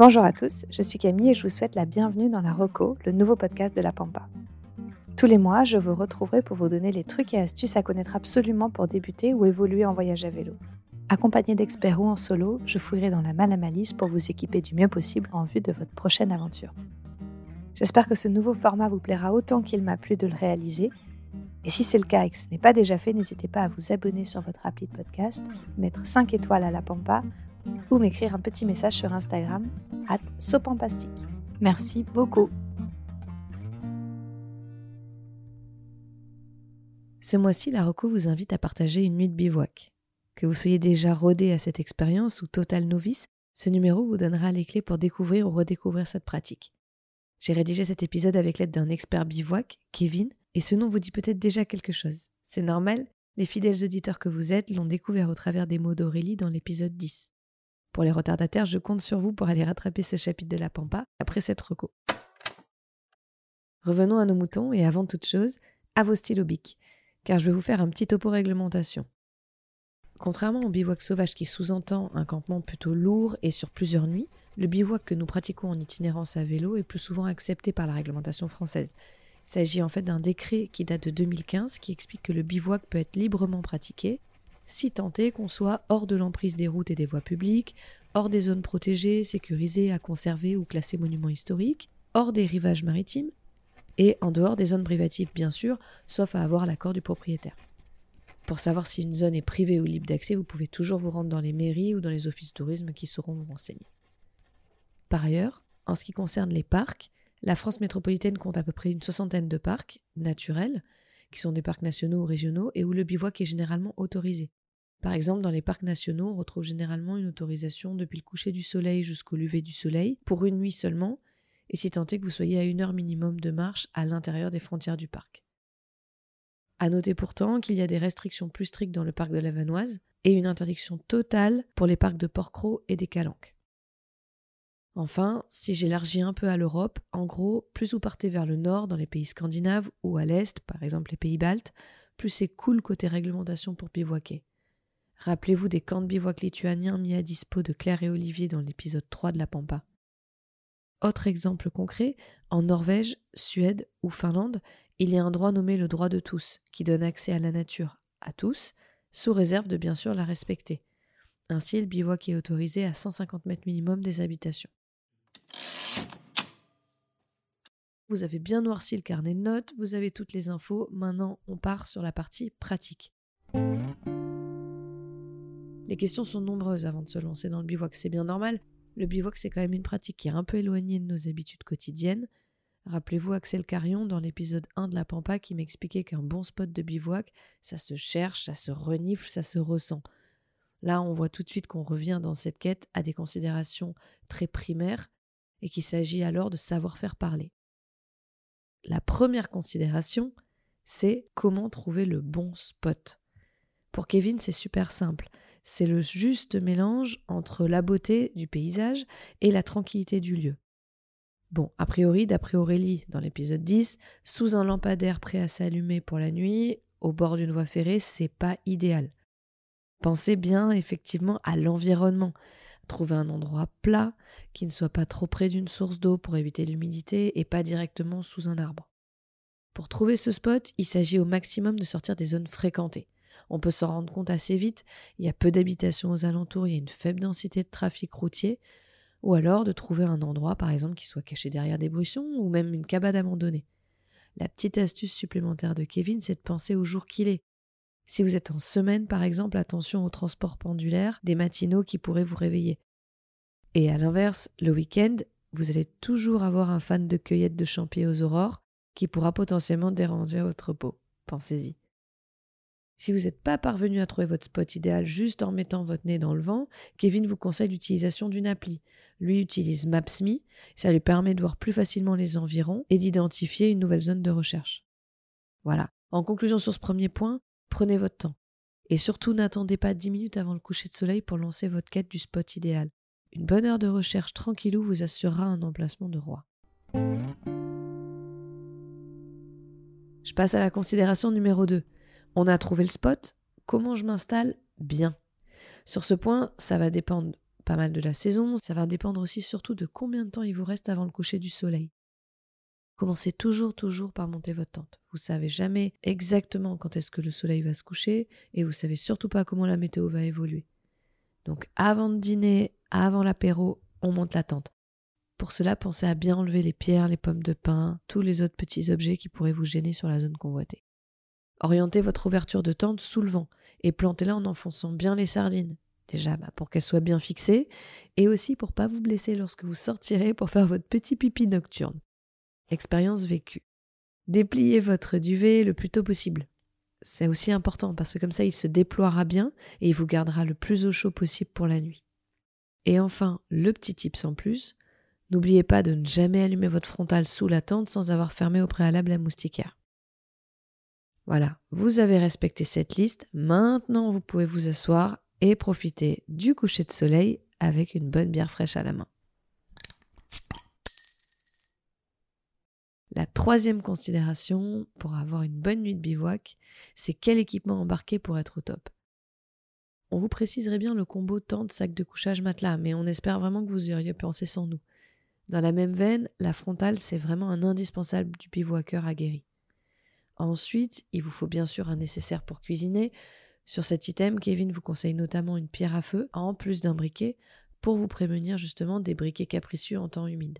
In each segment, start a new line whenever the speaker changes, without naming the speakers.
Bonjour à tous, je suis Camille et je vous souhaite la bienvenue dans la Reco, le nouveau podcast de la Pampa. Tous les mois, je vous retrouverai pour vous donner les trucs et astuces à connaître absolument pour débuter ou évoluer en voyage à vélo. Accompagné d'experts ou en solo, je fouillerai dans la malle à malice pour vous équiper du mieux possible en vue de votre prochaine aventure. J'espère que ce nouveau format vous plaira autant qu'il m'a plu de le réaliser. Et si c'est le cas et que ce n'est pas déjà fait, n'hésitez pas à vous abonner sur votre appli de podcast, mettre 5 étoiles à la Pampa ou m'écrire un petit message sur Instagram, at sopampastique. Merci beaucoup. Ce mois-ci, la Rocco vous invite à partager une nuit de bivouac. Que vous soyez déjà rodé à cette expérience ou total novice, ce numéro vous donnera les clés pour découvrir ou redécouvrir cette pratique. J'ai rédigé cet épisode avec l'aide d'un expert bivouac, Kevin, et ce nom vous dit peut-être déjà quelque chose. C'est normal, les fidèles auditeurs que vous êtes l'ont découvert au travers des mots d'Aurélie dans l'épisode 10. Pour les retardataires, je compte sur vous pour aller rattraper ce chapitre de la Pampa après cette reco. Revenons à nos moutons et avant toute chose, à vos stylos bic, car je vais vous faire un petit topo réglementation. Contrairement au bivouac sauvage qui sous-entend un campement plutôt lourd et sur plusieurs nuits, le bivouac que nous pratiquons en itinérance à vélo est plus souvent accepté par la réglementation française. Il s'agit en fait d'un décret qui date de 2015 qui explique que le bivouac peut être librement pratiqué si tant est qu'on soit hors de l'emprise des routes et des voies publiques, hors des zones protégées, sécurisées, à conserver ou classées monuments historiques, hors des rivages maritimes, et en dehors des zones privatives bien sûr, sauf à avoir l'accord du propriétaire. Pour savoir si une zone est privée ou libre d'accès, vous pouvez toujours vous rendre dans les mairies ou dans les offices tourisme qui sauront vous renseigner. Par ailleurs, en ce qui concerne les parcs, la France métropolitaine compte à peu près une soixantaine de parcs naturels, qui sont des parcs nationaux ou régionaux, et où le bivouac est généralement autorisé. Par exemple, dans les parcs nationaux, on retrouve généralement une autorisation depuis le coucher du soleil jusqu'au lever du soleil, pour une nuit seulement, et si tant que vous soyez à une heure minimum de marche à l'intérieur des frontières du parc. À noter pourtant qu'il y a des restrictions plus strictes dans le parc de la Vanoise et une interdiction totale pour les parcs de Porquerolles et des Calanques. Enfin, si j'élargis un peu à l'Europe, en gros, plus vous partez vers le nord, dans les pays scandinaves, ou à l'est, par exemple les pays baltes, plus c'est cool côté réglementation pour bivouaquer. Rappelez-vous des camps de bivouac lituaniens mis à dispo de Claire et Olivier dans l'épisode 3 de la Pampa. Autre exemple concret, en Norvège, Suède ou Finlande, il y a un droit nommé le droit de tous, qui donne accès à la nature à tous, sous réserve de bien sûr la respecter. Ainsi, le bivouac est autorisé à 150 mètres minimum des habitations. Vous avez bien noirci le carnet de notes, vous avez toutes les infos, maintenant on part sur la partie pratique. Les questions sont nombreuses avant de se lancer dans le bivouac, c'est bien normal. Le bivouac, c'est quand même une pratique qui est un peu éloignée de nos habitudes quotidiennes. Rappelez-vous Axel Carion dans l'épisode 1 de la Pampa qui m'expliquait qu'un bon spot de bivouac, ça se cherche, ça se renifle, ça se ressent. Là, on voit tout de suite qu'on revient dans cette quête à des considérations très primaires et qu'il s'agit alors de savoir faire parler. La première considération, c'est comment trouver le bon spot. Pour Kevin, c'est super simple c'est le juste mélange entre la beauté du paysage et la tranquillité du lieu. Bon, a priori, d'après Aurélie dans l'épisode 10, sous un lampadaire prêt à s'allumer pour la nuit, au bord d'une voie ferrée, c'est pas idéal. Pensez bien effectivement à l'environnement. Trouver un endroit plat, qui ne soit pas trop près d'une source d'eau pour éviter l'humidité et pas directement sous un arbre. Pour trouver ce spot, il s'agit au maximum de sortir des zones fréquentées. On peut s'en rendre compte assez vite. Il y a peu d'habitations aux alentours, il y a une faible densité de trafic routier. Ou alors de trouver un endroit, par exemple, qui soit caché derrière des buissons ou même une cabane abandonnée. La petite astuce supplémentaire de Kevin, c'est de penser au jour qu'il est. Si vous êtes en semaine, par exemple, attention au transport pendulaire des matinaux qui pourraient vous réveiller. Et à l'inverse, le week-end, vous allez toujours avoir un fan de cueillette de champignons aux aurores qui pourra potentiellement déranger votre peau. Pensez-y. Si vous n'êtes pas parvenu à trouver votre spot idéal juste en mettant votre nez dans le vent, Kevin vous conseille l'utilisation d'une appli. Lui utilise Maps.me, ça lui permet de voir plus facilement les environs et d'identifier une nouvelle zone de recherche. Voilà. En conclusion sur ce premier point, prenez votre temps. Et surtout n'attendez pas 10 minutes avant le coucher de soleil pour lancer votre quête du spot idéal. Une bonne heure de recherche tranquillou vous assurera un emplacement de roi. Je passe à la considération numéro 2. On a trouvé le spot. Comment je m'installe Bien? Sur ce point, ça va dépendre pas mal de la saison, ça va dépendre aussi surtout de combien de temps il vous reste avant le coucher du soleil. Commencez toujours, toujours par monter votre tente. Vous savez jamais exactement quand est-ce que le soleil va se coucher et vous savez surtout pas comment la météo va évoluer. Donc avant de dîner, avant l'apéro, on monte la tente. Pour cela, pensez à bien enlever les pierres, les pommes de pin, tous les autres petits objets qui pourraient vous gêner sur la zone convoitée. Orientez votre ouverture de tente sous le vent et plantez-la en enfonçant bien les sardines. Déjà bah, pour qu'elles soient bien fixées et aussi pour pas vous blesser lorsque vous sortirez pour faire votre petit pipi nocturne. Expérience vécue. Dépliez votre duvet le plus tôt possible. C'est aussi important parce que comme ça il se déploiera bien et il vous gardera le plus au chaud possible pour la nuit. Et enfin, le petit tips en plus, N'oubliez pas de ne jamais allumer votre frontale sous la tente sans avoir fermé au préalable la moustiquaire. Voilà, vous avez respecté cette liste, maintenant vous pouvez vous asseoir et profiter du coucher de soleil avec une bonne bière fraîche à la main. La troisième considération pour avoir une bonne nuit de bivouac, c'est quel équipement embarquer pour être au top. On vous préciserait bien le combo tente, sac de couchage, matelas, mais on espère vraiment que vous auriez pensé sans nous. Dans la même veine, la frontale, c'est vraiment un indispensable du bivouaqueur aguerri. Ensuite, il vous faut bien sûr un nécessaire pour cuisiner. Sur cet item, Kevin vous conseille notamment une pierre à feu, en plus d'un briquet, pour vous prévenir justement des briquets capricieux en temps humide.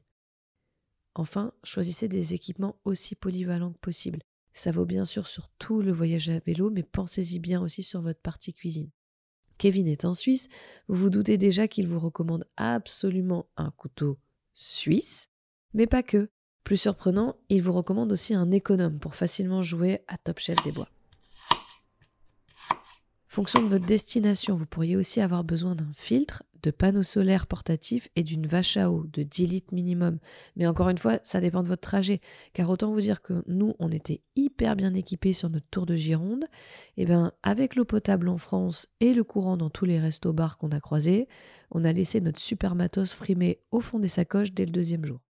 Enfin, choisissez des équipements aussi polyvalents que possible. Ça vaut bien sûr sur tout le voyage à vélo, mais pensez-y bien aussi sur votre partie cuisine. Kevin est en Suisse, vous vous doutez déjà qu'il vous recommande absolument un couteau suisse, mais pas que. Plus surprenant, il vous recommande aussi un économe pour facilement jouer à Top Chef des Bois. Fonction de votre destination, vous pourriez aussi avoir besoin d'un filtre, de panneaux solaires portatifs et d'une vache à eau de 10 litres minimum. Mais encore une fois, ça dépend de votre trajet. Car autant vous dire que nous, on était hyper bien équipés sur notre tour de Gironde. Et eh bien, avec l'eau potable en France et le courant dans tous les restos-bars qu'on a croisés, on a laissé notre super matos frimer au fond des sacoches dès le deuxième jour.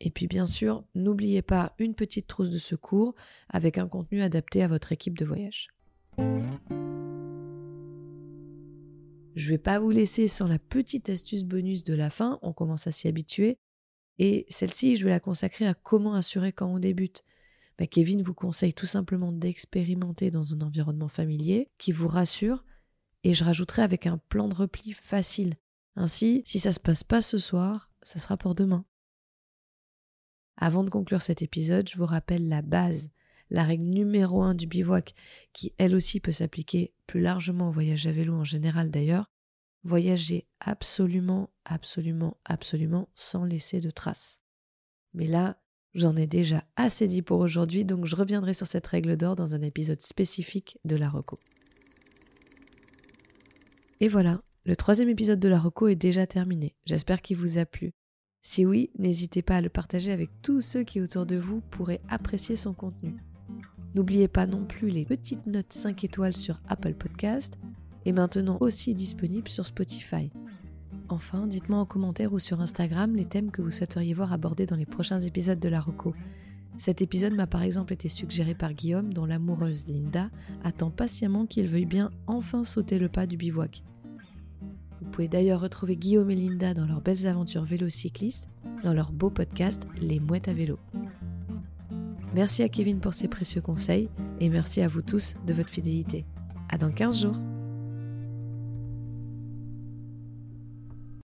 Et puis bien sûr, n'oubliez pas une petite trousse de secours avec un contenu adapté à votre équipe de voyage. Je ne vais pas vous laisser sans la petite astuce bonus de la fin, on commence à s'y habituer. Et celle-ci, je vais la consacrer à comment assurer quand on débute. Bah, Kevin vous conseille tout simplement d'expérimenter dans un environnement familier qui vous rassure, et je rajouterai avec un plan de repli facile. Ainsi, si ça se passe pas ce soir, ça sera pour demain. Avant de conclure cet épisode, je vous rappelle la base la règle numéro un du bivouac, qui elle aussi peut s'appliquer plus largement au voyage à vélo en général d'ailleurs, voyager absolument, absolument, absolument sans laisser de traces. Mais là, j'en ai déjà assez dit pour aujourd'hui, donc je reviendrai sur cette règle d'or dans un épisode spécifique de la Reco. Et voilà, le troisième épisode de la Reco est déjà terminé. J'espère qu'il vous a plu. Si oui, n'hésitez pas à le partager avec tous ceux qui autour de vous pourraient apprécier son contenu. N'oubliez pas non plus les petites notes 5 étoiles sur Apple Podcast et maintenant aussi disponible sur Spotify. Enfin, dites-moi en commentaire ou sur Instagram les thèmes que vous souhaiteriez voir abordés dans les prochains épisodes de la Roco. Cet épisode m'a par exemple été suggéré par Guillaume, dont l'amoureuse Linda attend patiemment qu'il veuille bien enfin sauter le pas du bivouac. Vous pouvez d'ailleurs retrouver Guillaume et Linda dans leurs belles aventures vélo-cyclistes dans leur beau podcast Les Mouettes à vélo. Merci à Kevin pour ses précieux conseils et merci à vous tous de votre fidélité. À dans 15 jours.